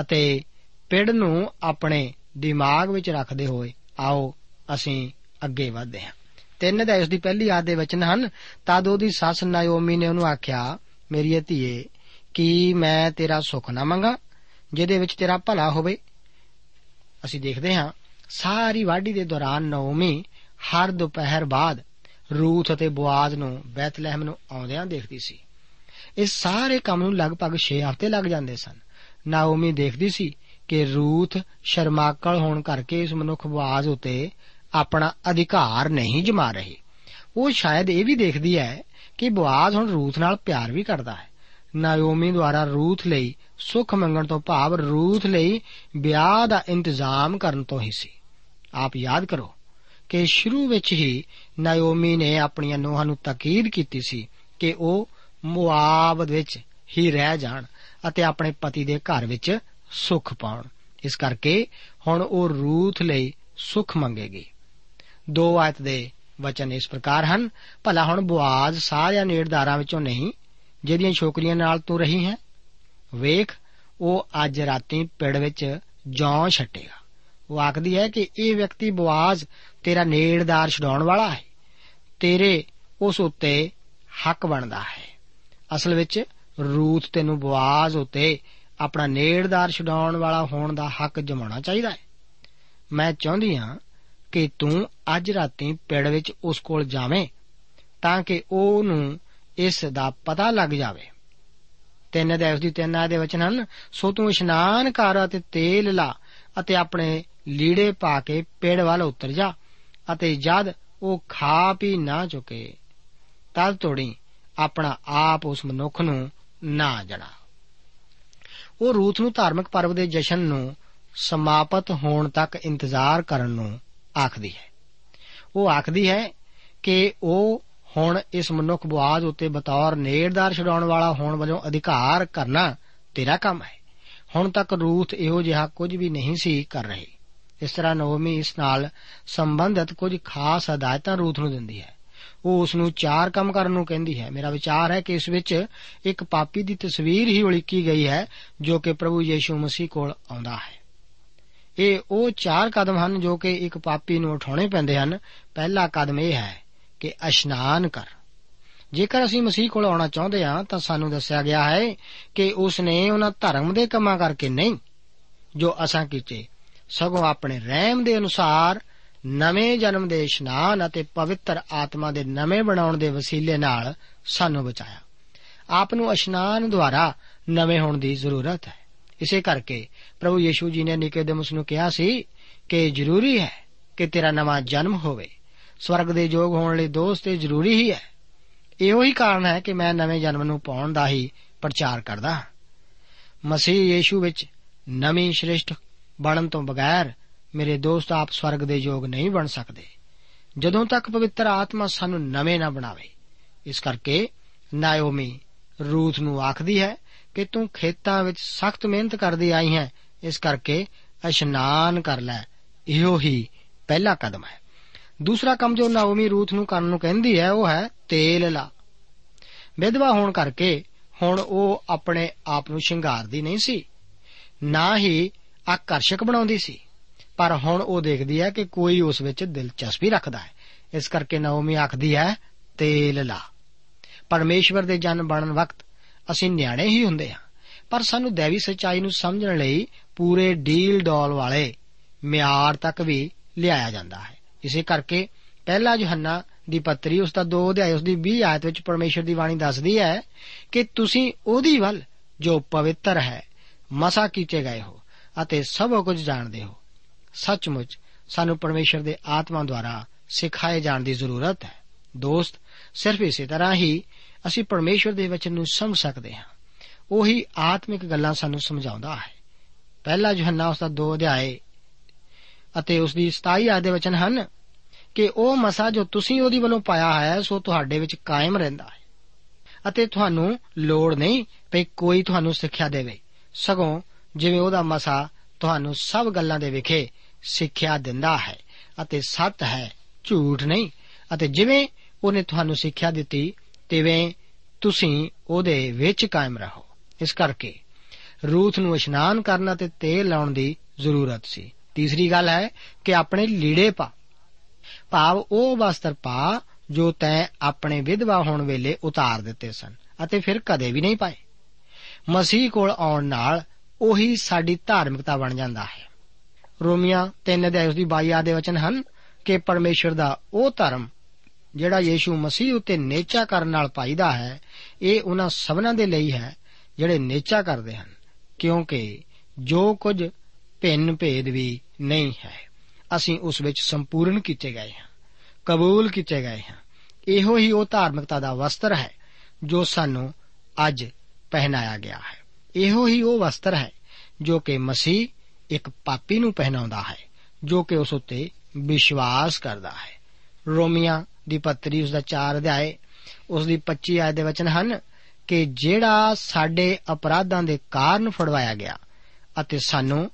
ਅਤੇ ਪਿੜ ਨੂੰ ਆਪਣੇ ਦਿਮਾਗ ਵਿੱਚ ਰੱਖਦੇ ਹੋਏ ਆਓ, ਅਸੀਂ ਅੱਗੇ ਵਧਦੇ ਹਾਂ। ਤਿੰਨ ਦਾ ਇਸ ਦੀ ਪਹਿਲੀ ਆਦ ਦੇ ਵਚਨ ਹਨ। ਤਦ ਉਹਦੀ ਸੱਸ ਨਾਇਓਮੀ ਨੇ ਉਹਨੂੰ ਆਖਿਆ ਮੇਰੀ ਧੀਏ, ਕਿ ਮੈਂ ਤੇਰਾ ਸੁੱਖ ਨਾ ਮੰਗਾ ਜਿਹਦੇ ਵਿੱਚ ਤੇਰਾ ਭਲਾ ਹੋਵੇ? ਅਸੀਂ ਦੇਖਦੇ ਹਾਂ, ਸਾਰੀ ਵਾਢੀ ਦੇ ਦੌਰਾਨ ਨੌਮੀ ਹਰ ਦੁਪਹਿਰ ਬਾਅਦ ਰੂਥ ਅਤੇ ਬੁਆਜ਼ ਨੂੰ ਬੈਤਲਹਿਮ ਨੂੰ ਆਉਂਦਿਆਂ ਦੇਖਦੀ ਸੀ। ਇਸ ਸਾਰੇ ਕੰਮ ਨੂੰ ਲਗਭਗ 6 ਹਫ਼ਤੇ ਲੱਗ ਜਾਂਦੇ ਸਨ। ਨਾਓਮੀ ਦੇਖਦੀ ਸੀ ਕਿ ਰੂਥ ਸ਼ਰਮਾਕਲ ਹੋਣ ਕਰਕੇ ਇਸ ਮਨੁੱਖ ਬੁਆਜ਼ ਉਤੇ ਆਪਣਾ ਅਧਿਕਾਰ ਨਹੀਂ ਜਮਾ ਰਹੀ। ਉਹ ਸ਼ਾਇਦ ਇਹ ਵੀ ਦੇਖਦੀ ਹੈ ਕਿ ਬੁਆਜ਼ ਹੁਣ ਰੂਥ ਨਾਲ ਪਿਆਰ ਵੀ ਕਰਦਾ ਹੈ। ਨਾਓਮੀ ਦੁਆਰਾ ਰੂਥ ਲਈ, ਸੁੱਖ ਮੰਗਣ ਤੋਂ ਭਾਵ ਰੂਥ ਲਈ ਵਿਆਹ ਦਾ ਇੰਤਜ਼ਾਮ ਕਰਨ ਤੋਂ ਹੀ ਸੀ। ਆਪ ਯਾਦ ਕਰੋ ਕਿ ਸ਼ੁਰੂ ਵਿੱਚ ਹੀ ਨਾਓਮੀ ਨੇ ਆਪਣੀਆਂ ਨੋਹਾਂ ਨੂੰ ਤਾਕੀਦ ਕੀਤੀ ਸੀ ਕਿ ਉਹ ਮੁਆਬ ਵਿੱਚ ਹੀ ਰਹਿ ਜਾਣ ਅਤੇ ਆਪਣੇ ਪਤੀ ਦੇ ਘਰ ਵਿੱਚ ਸੁੱਖ ਪਾਉਣ। ਇਸ ਕਰਕੇ ਹੁਣ ਉਹ ਰੂਥ ਲਈ ਸੁੱਖ ਮੰਗੇਗੀ। ਦੋ ਆਇਤ ਦੇ ਵਚਨ ਇਸ ਪ੍ਰਕਾਰ ਹਨ, ਭਲਾ ਹੁਣ ਬੁਆਜ਼ ਸਾਰਿਆਂ ਨੇੜਦਾਰਾਂ ਵਿੱਚੋਂ ਨਹੀਂ, ਜਿਹੜੀਆਂ ਛੋਕਰੀਆਂ ਨਾਲ ਤੂੰ ਰਹੀ ਹੈ। ਵੇਖ, ਉਹ ਅੱਜ ਰਾਤੀ ਪਿੜ ਵਿੱਚ ਜੌਂ ਛੱਟੇਗਾ। ਉਹ ਆਖਦੀ ਹੈ ਕਿ ਇਹ ਵਿਅਕਤੀ ਬਵਾਜ਼ ਤੇਰਾ ਨੇੜਦਾਰ ਛਡਾਉਣ ਵਾਲਾ ਹੈ। ਤੇਰੇ ਉਸ ਉੱਤੇ ਹੱਕ ਬਣਦਾ ਹੈ। ਅਸਲ ਵਿੱਚ ਰੂਥ ਤੈਨੂੰ ਬਵਾਜ਼ ਉੱਤੇ ਆਪਣਾ ਨੇੜਦਾਰ ਛਡਾਉਣ ਵਾਲਾ ਹੋਣ ਦਾ ਹੱਕ ਜਮਾਉਣਾ ਚਾਹੀਦਾ ਹੈ। ਮੈਂ ਚਾਹੁੰਦੀ ਹਾਂ ਕਿ ਤੂੰ ਅੱਜ ਰਾਤੀ ਪਿੜ ਵਿੱਚ ਉਸ ਕੋਲ ਜਾਵੇਂ ਤਾਂ ਕਿ ਉਹ ਨੂੰ ਇਸ ਦਾ ਪਤਾ ਲੱਗ ਜਾਵੇ। ਤਿੰਨ ਦੇ ਉਸ ਦੀ ਤਿੰਨ ਆਦੇ ਵਚਨ ਹਨ, ਸੋ ਤੂੰ ਇਸ਼ਨਾਨ ਕਰ ਅਤੇ ਤੇਲ ਲਾ ਅਤੇ ਆਪਣੇ ਲੀੜੇ ਪਾ ਕੇ ਪੇੜ ਵੱਲ ਉਤਰ ਜਾ ਅਤੇ ਜਦ ਉਹ ਖਾ ਪੀ ਨਾ ਚੁਕੇ, ਤਦ ਤੋੜੀ ਆਪਣਾ ਆਪ ਉਸ ਮਨੁੱਖ ਨੂੰ ਨਾ ਜੜਾ ਉਹ ਰੂਥ ਨੂੰ ਧਾਰਮਿਕ ਪਰਵ ਦੇ ਜਸ਼ਨ ਨੂੰ ਸਮਾਪਤ ਹੋਣ ਤੱਕ ਇੰਤਜ਼ਾਰ ਕਰਨ ਨੂੰ ਆਖਦੀ ਹੈ। ਉਹ ਆਖਦੀ ਹੈ ਕਿ ਉਹ ਹੁਣ ਇਸ ਮਨੁੱਖ ਬਵਾਜ਼ ਉੱਤੇ ਬਤੌਰ ਨੇੜਦਾਰ ਛਡਾਉਣ ਵਾਲਾ ਹੋਣ ਵਜੋਂ ਅਧਿਕਾਰ ਕਰਨਾ ਤੇਰਾ ਕੰਮ ਹੈ। ਹੁਣ ਤੱਕ ਰੂਥ ਇਹੋ ਜਿਹਾ ਕੁਝ ਵੀ ਨਹੀਂ ਸੀ ਕਰ ਰਹੀ। ਇਸ ਤਰ੍ਹਾਂ ਨਵਮੀ ਇਸ ਨਾਲ ਸੰਬੰਧਿਤ ਕੁਝ ਖਾਸ ਹਦਾਇਤਾਂ ਰੂਥ ਨੂੰ ਦਿੰਦੀ ਹੈ। ਉਹ ਉਸ ਨੂੰ ਚਾਰ ਕੰਮ ਕਰਨ ਨੂੰ ਕਹਿੰਦੀ ਹੈ। ਮੇਰਾ ਵਿਚਾਰ ਹੈ ਕਿ ਇਸ ਵਿੱਚ ਇੱਕ ਪਾਪੀ ਦੀ ਤਸਵੀਰ ਹੀ ਉਲੀਕੀ ਗਈ ਹੈ ਜੋ ਕਿ ਪ੍ਰਭੂ ਯੀਸ਼ੂ ਮਸੀਹ ਕੋਲ ਆਉਂਦਾ ਹੈ। ਇਹ ਉਹ ਚਾਰ ਕਦਮ ਹਨ ਜੋ ਕਿ ਇੱਕ ਪਾਪੀ ਨੂੰ ਉਠਾਉਣੇ ਪੈਂਦੇ ਹਨ। ਪਹਿਲਾ ਕਦਮ ਇਹ ਹੈ ਕਿ ਇਸ਼ਨਾਨ ਕਰ। ਜੇਕਰ ਅਸੀਂ ਮਸੀਹ ਕੋਲ ਆਉਣਾ ਚਾਹੁੰਦੇ ਹਾਂ, ਤਾਂ ਸਾਨੂੰ ਦੱਸਿਆ ਗਿਆ ਹੈ ਕਿ ਉਸ ਨੇ ਉਹਨਾਂ ਧਰਮ ਦੇ ਕੰਮਾਂ ਕਰਕੇ ਨਹੀਂ, ਜੋ ਅਸਾਂ ਕੀਤੇ। ਸਗੋਂ ਆਪਣੇ ਰਹਿਮ ਦੇ ਅਨੁਸਾਰ ਨਵੇਂ ਜਨਮ ਦੇ ਇਸ਼ਨਾਨ ਅਤੇ ਪਵਿੱਤਰ ਆਤਮਾ ਦੇ ਨਵੇਂ ਬਣਾਉਣ ਦੇ ਵਸੀਲੇ ਨਾਲ ਸਾਨੂੰ ਬਚਾਇਆ। ਆਪ ਨੂੰ ਇਸ਼ਨਾਨ ਦੁਆਰਾ ਨਵੇਂ ਹੋਣ ਦੀ ਜ਼ਰੂਰਤ ਹੈ। ਇਸੇ ਕਰਕੇ ਪ੍ਰਭੂ ਯੀਸ਼ੂ ਜੀ ਨੇ ਨਿਕੋਦੇਮਸ ਨੂੰ ਕਿਹਾ ਸੀ ਕਿ ਜ਼ਰੂਰੀ ਹੈ ਕਿ ਤੇਰਾ ਨਵਾਂ ਜਨਮ ਹੋਵੇ। ਸਵਰਗ ਦੇ ਯੋਗ ਹੋਣ ਲਈ ਦੋਸਤ ਇਹ ਜ਼ਰੂਰੀ ਹੀ ਹੈ। ਇਹੋ ਹੀ ਕਾਰਨ ਹੈ ਕਿ ਮੈਂ ਨਵੇਂ ਜਨਮ ਨੂੰ ਪਾਉਣ ਦਾ ਹੀ ਪ੍ਰਚਾਰ ਕਰਦਾ ਹਾਂ। ਮਸੀਹ ਯੀਸ਼ੂ ਵਿੱਚ ਨਵੀਂ ਸ੍ਰਿਸ਼ਟ ਬਣਨ ਤੋਂ ਬਗੈਰ ਮੇਰੇ ਦੋਸਤ ਆਪ ਸਵਰਗ ਦੇ ਯੋਗ ਨਹੀਂ ਬਣ ਸਕਦੇ। ਜਦੋਂ ਤੱਕ ਪਵਿੱਤਰ ਆਤਮਾ ਸਾਨੂੰ ਨਵੇਂ ਨਾ ਬਣਾਵੇ, ਇਸ ਕਰਕੇ ਨਾਇਓਮੀ ਰੂਥ ਨੂੰ ਆਖਦੀ ਹੈ ਕਿ ਤੂੰ ਖੇਤਾਂ ਵਿੱਚ ਸਖਤ ਮਿਹਨਤ ਕਰਦੀ ਆਈ ਹੈ, ਇਸ ਕਰਕੇ ਇਸ਼ਨਾਨ ਕਰ ਲੈ। ਇਹੋ ਹੀ ਪਹਿਲਾ ਕਦਮ ਹੈ। ਦੂਸਰਾ ਕੰਮ ਜੋ ਨਾਓਮੀ ਰੂਥ ਨੂੰ ਕਰਨ ਨੂੰ ਕਹਿੰਦੀ ਹੈ, ਉਹ ਹੈ ਤੇਲ ਲਾ। ਵਿਧਵਾ ਹੋਣ ਕਰਕੇ ਹੁਣ ਉਹ ਆਪਣੇ ਆਪ ਨੂੰ ਸ਼ਿੰਗਾਰਦੀ ਨਹੀਂ ਸੀ, ਨਾ ਹੀ ਆਕਰਸ਼ਕ ਬਣਾਉਂਦੀ ਸੀ, ਪਰ ਹੁਣ ਉਹ ਦੇਖਦੀ ਹੈ ਕਿ ਕੋਈ ਉਸ ਵਿੱਚ ਦਿਲਚਸਪੀ ਰੱਖਦਾ ਹੈ। ਇਸ ਕਰਕੇ ਨਾਓਮੀ ਆਖਦੀ ਹੈ, ਤੇਲ ਲਾ। ਪਰਮੇਸ਼ਵਰ ਦੇ ਜਨ ਬਣਨ ਵਕਤ ਅਸੀਂ ਨਿਆਣੇ ਹੀ ਹੁੰਦੇ ਹਾਂ। ਪਰ ਸਾਨੂੰ ਦੇਵੀ ਸੱਚਾਈ ਨੂੰ ਸਮਝਣ ਲਈ ਪੂਰੇ ਡੀਲ ਡੋਲ ਵਾਲੇ ਮਿਆਰ ਤੱਕ ਵੀ ਲਿਆਇਆ ਜਾਂਦਾ ਹੈ। ਇਸੇ ਕਰਕੇ ਪਹਿਲਾ ਯੋਹੰਨਾ ਦੀ ਪੱਤਰੀ, ਉਸ ਦਾ 2 ਅਧਿਆਇ, ਉਸ ਦੀ 20 ਆਇਤ ਵਿੱਚ ਪਰਮੇਸ਼ਰ ਦੀ ਬਾਣੀ ਦੱਸਦੀ ਹੈ ਕਿ ਤੁਸੀਂ ਉਹਦੀ ਵੱਲ ਜੋ ਪਵਿੱਤਰ ਹੈ, ਮਸਾ ਕੀਤੇ ਗਏ ਹੋ ਅਤੇ ਸਭ ਕੁਝ ਜਾਣਦੇ ਹੋ। ਸੱਚਮੁੱਚ ਸਾਨੂੰ ਪਰਮੇਸ਼ਰ ਦੇ ਆਤਮਾ ਦੁਆਰਾ ਸਿਖਾਏ ਜਾਣ ਦੀ ਜ਼ਰੂਰਤ ਹੈ। ਦੋਸਤ, ਸਿਰਫ ਇਸੇ ਤਰ੍ਹਾਂ ਹੀ ਅਸੀਂ ਪਰਮੇਸ਼ਰ ਦੇ ਵਚਨ ਨੂੰ ਸਮਝ ਸਕਦੇ ਹਾਂ। ਉਹੀ ਆਤਮਿਕ ਗੱਲਾਂ ਸਾਨੂੰ ਸਮਝਾਉਂਦਾ ਹੈ। ਪਹਿਲਾ ਯੋਹੰਨਾ ਉਸ ਦਾ 2 ਅਧਿਆਏ ਅਤੇ ਉਸ ਦੀ 27 ਆਇਤ ਦੇ ਵਚਨ ਹਨ ਕਿ ਉਹ ਮਸਾ ਜੋ ਤੁਸੀਂ ਉਹਦੀ ਵੱਲੋਂ ਪਾਇਆ ਹੈ, ਸੋ ਤੁਹਾਡੇ ਵਿੱਚ ਕਾਇਮ ਰਹਿੰਦਾ ਹੈ। ਅਤੇ ਤੁਹਾਨੂੰ ਲੋੜ ਨਹੀਂ ਕਿ ਕੋਈ ਤੁਹਾਨੂੰ ਸਿੱਖਿਆ ਦੇਵੇ। ਸਗੋਂ ਜਿਵੇਂ ਉਹਦਾ ਮਸਾ ਤੁਹਾਨੂੰ ਸਭ ਗੱਲਾਂ ਦੇ ਵਿਖੇ ਸਿੱਖਿਆ ਦਿੰਦਾ ਹੈ ਅਤੇ ਸੱਤ ਹੈ, ਝੂਠ ਨਹੀਂ। ਅਤੇ ਜਿਵੇਂ ਉਹਨੇ ਤੁਹਾਨੂੰ ਸਿੱਖਿਆ ਦਿੱਤੀ ਤਿਵੇਂ ਤੁਸੀਂ ਉਹਦੇ ਵਿੱਚ ਕਾਇਮ ਰਹੋ। ਇਸ ਕਰਕੇ ਰੂਥ ਨੂੰ ਇਸ਼ਨਾਨ ਕਰਨ ਅਤੇ ਤੇਲ ਲਾਉਣ ਦੀ ਜ਼ਰੂਰਤ ਸੀ। ਤੀਸਰੀ ਗੱਲ ਹੈ ਕਿ ਆਪਣੇ ਲੀੜੇ ਪਾ। ਭਾਵ ਉਹ ਵਸਤਰ ਪਾ ਜੋ ਤੈਂ ਆਪਣੇ ਵਿਧਵਾ ਹੋਣ ਵੇਲੇ ਉਤਾਰ ਦਿੱਤੇ ਸਨ ਅਤੇ ਫਿਰ ਕਦੇ ਵੀ ਨਹੀਂ ਪਾਏ। ਮਸੀਹ ਕੋਲ ਆਉਣ ਨਾਲ ਉਹੀ ਸਾਡੀ ਧਾਰਮਿਕਤਾ ਬਣ ਜਾਂਦਾ ਹੈ। ਰੋਮੀਆਂ 3 ਅਧਿਆਇ ਉਸ ਦੀ 22 ਆਦੇ ਵਚਨ ਹਨ ਕਿ ਪਰਮੇਸ਼ਰ ਦਾ ਉਹ ਧਰਮ ਜਿਹੜਾ ਯੀਸ਼ੂ ਮਸੀਹ ਉਤੇ ਨੇਚਾ ਕਰਨ ਨਾਲ ਪਾਈਦਾ ਹੈ, ਇਹ ਉਹਨਾਂ ਸਭਨਾਂ ਦੇ ਲਈ ਹੈ, ਜਿਹੜੇ ਨੇਚਾ ਕਰਦੇ ਹਨ, ਕਿਉਂਕਿ ਜੋ ਕੁਝ ਭਿੰਨ ਭੇਦ ਵੀ ਨਹੀਂ ਹੈ, ਅਸੀਂ ਉਸ ਵਿੱਚ ਸੰਪੂਰਨ ਕੀਤੇ ਗਏ ਹਾਂ, ਕਬੂਲ ਕੀਤੇ ਗਏ ਹਾਂ। ਇਹੋ ਹੀ ਉਹ ਧਾਰਮਿਕਤਾ ਦਾ ਵਸਤਰ ਹੈ, ਜੋ ਸਾਨੂੰ ਅੱਜ ਪਹਿਨਾਇਆ ਗਿਆ ਹੈ। ਇਹੋ ਹੀ ਉਹ ਵਸਤਰ ਹੈ, ਜੋ ਕਿ ਮਸੀਹ ਇੱਕ ਪਾਪੀ ਨੂੰ ਪਹਿਨਾਉਂਦਾ ਹੈ, ਜੋ ਕਿ ਉਸ ਉੱਤੇ ਵਿਸ਼ਵਾਸ ਕਰਦਾ ਹੈ। ਰੋਮੀਆਂ ਦੀ ਪੱਤਰੀ ਉਸ ਦਾ 4 ਅਧਿਆਏ ਉਸ ਦੀ 25 ਆਇਤ ਦੇ ਵਚਨ ਹਨ ਕਿ ਜਿਹੜਾ ਸਾਡੇ ਅਪਰਾਧਾਂ ਦੇ ਕਾਰਨ ਫੜਵਾਇਆ ਗਿਆ ਅਤੇ ਸਾਨੂੰ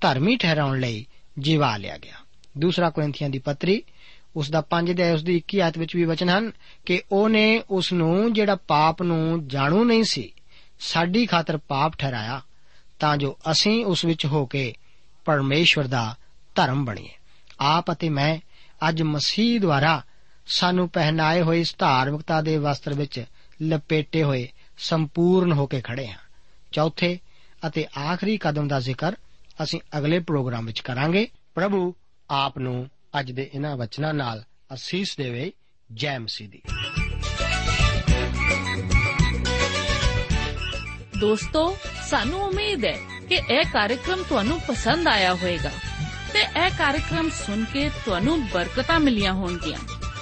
ਧਰਮੀ ਠਹਿਰਾਉਣ ਲਈ ਜਿਵਾ ਲਿਆ ਗਿਆ। ਦੂਸਰਾ ਕੋਰਿੰਥੀਆਂ ਦੀ ਪੱਤਰੀ ਉਸ ਦਾ 5 ਅਧਿਆਇ ਉਸ ਦੀ 21 ਆਇਤ ਵਿੱਚ ਵੀ ਵਚਨ ਹਨ ਕਿ ਉਹਨੇ ਉਸ ਨੂੰ ਜਿਹੜਾ ਪਾਪ ਨੂੰ ਜਾਣੂ ਨਹੀਂ ਸੀ, ਸਾਡੀ ਖਾਤਰ ਪਾਪ ਠਹਿਰਾਇਆ ਤਾਂ ਜੋ ਅਸੀਂ ਉਸ ਵਿੱਚ ਹੋ ਕੇ ਪਰਮੇਸ਼ਵਰ ਦਾ ਧਰਮ ਬਣੀਏ। ਆਪ ਅਤੇ ਮੈਂ ਅੱਜ ਮਸੀਹ ਦੁਆਰਾ ਸਾਨੂੰ ਪਹਿਨਾਏ ਹੋਏ ਇਸ ਧਾਰਮਿਕਤਾ ਦੇ ਵਸਤਰ ਵਿੱਚ ਲਪੇਟੇ ਹੋਏ ਸੰਪੂਰਨ ਹੋ ਕੇ ਖੜੇ ਹਾਂ। ਚੌਥੇ ਅਤੇ ਆਖਰੀ ਕਦਮ ਦਾ ਜ਼ਿਕਰ ਅਸੀਂ ਅਗਲੇ ਪ੍ਰੋਗਰਾਮ ਵਿੱਚ ਕਰਾਂਗੇ। ਪ੍ਰਭੂ, ਆਪ ਨੂੰ ਅੱਜ ਦੇ ਇਹਨਾਂ ਵਚਨਾਂ ਨਾਲ ਅਸੀਸ ਦੇਵੇ ਜੈ ਮਸੀਹ ਦੀ। ਦੋਸਤੋ, ਸਾਨੂੰ ਉਮੀਦ ਹੈ ਕਿ ਇਹ ਕਾਰਜਕ੍ਰਮ ਤੁਹਾਨੂੰ ਪਸੰਦ ਆਇਆ ਹੋਵੇਗਾ ਤੇ ਇਹ ਕਾਰਜਕ੍ਰਮ ਸੁਣ ਕੇ ਤੁਹਾਨੂੰ ਬਰਕਤਾਂ ਮਿਲੀਆਂ ਹੋਣਗੀਆਂ।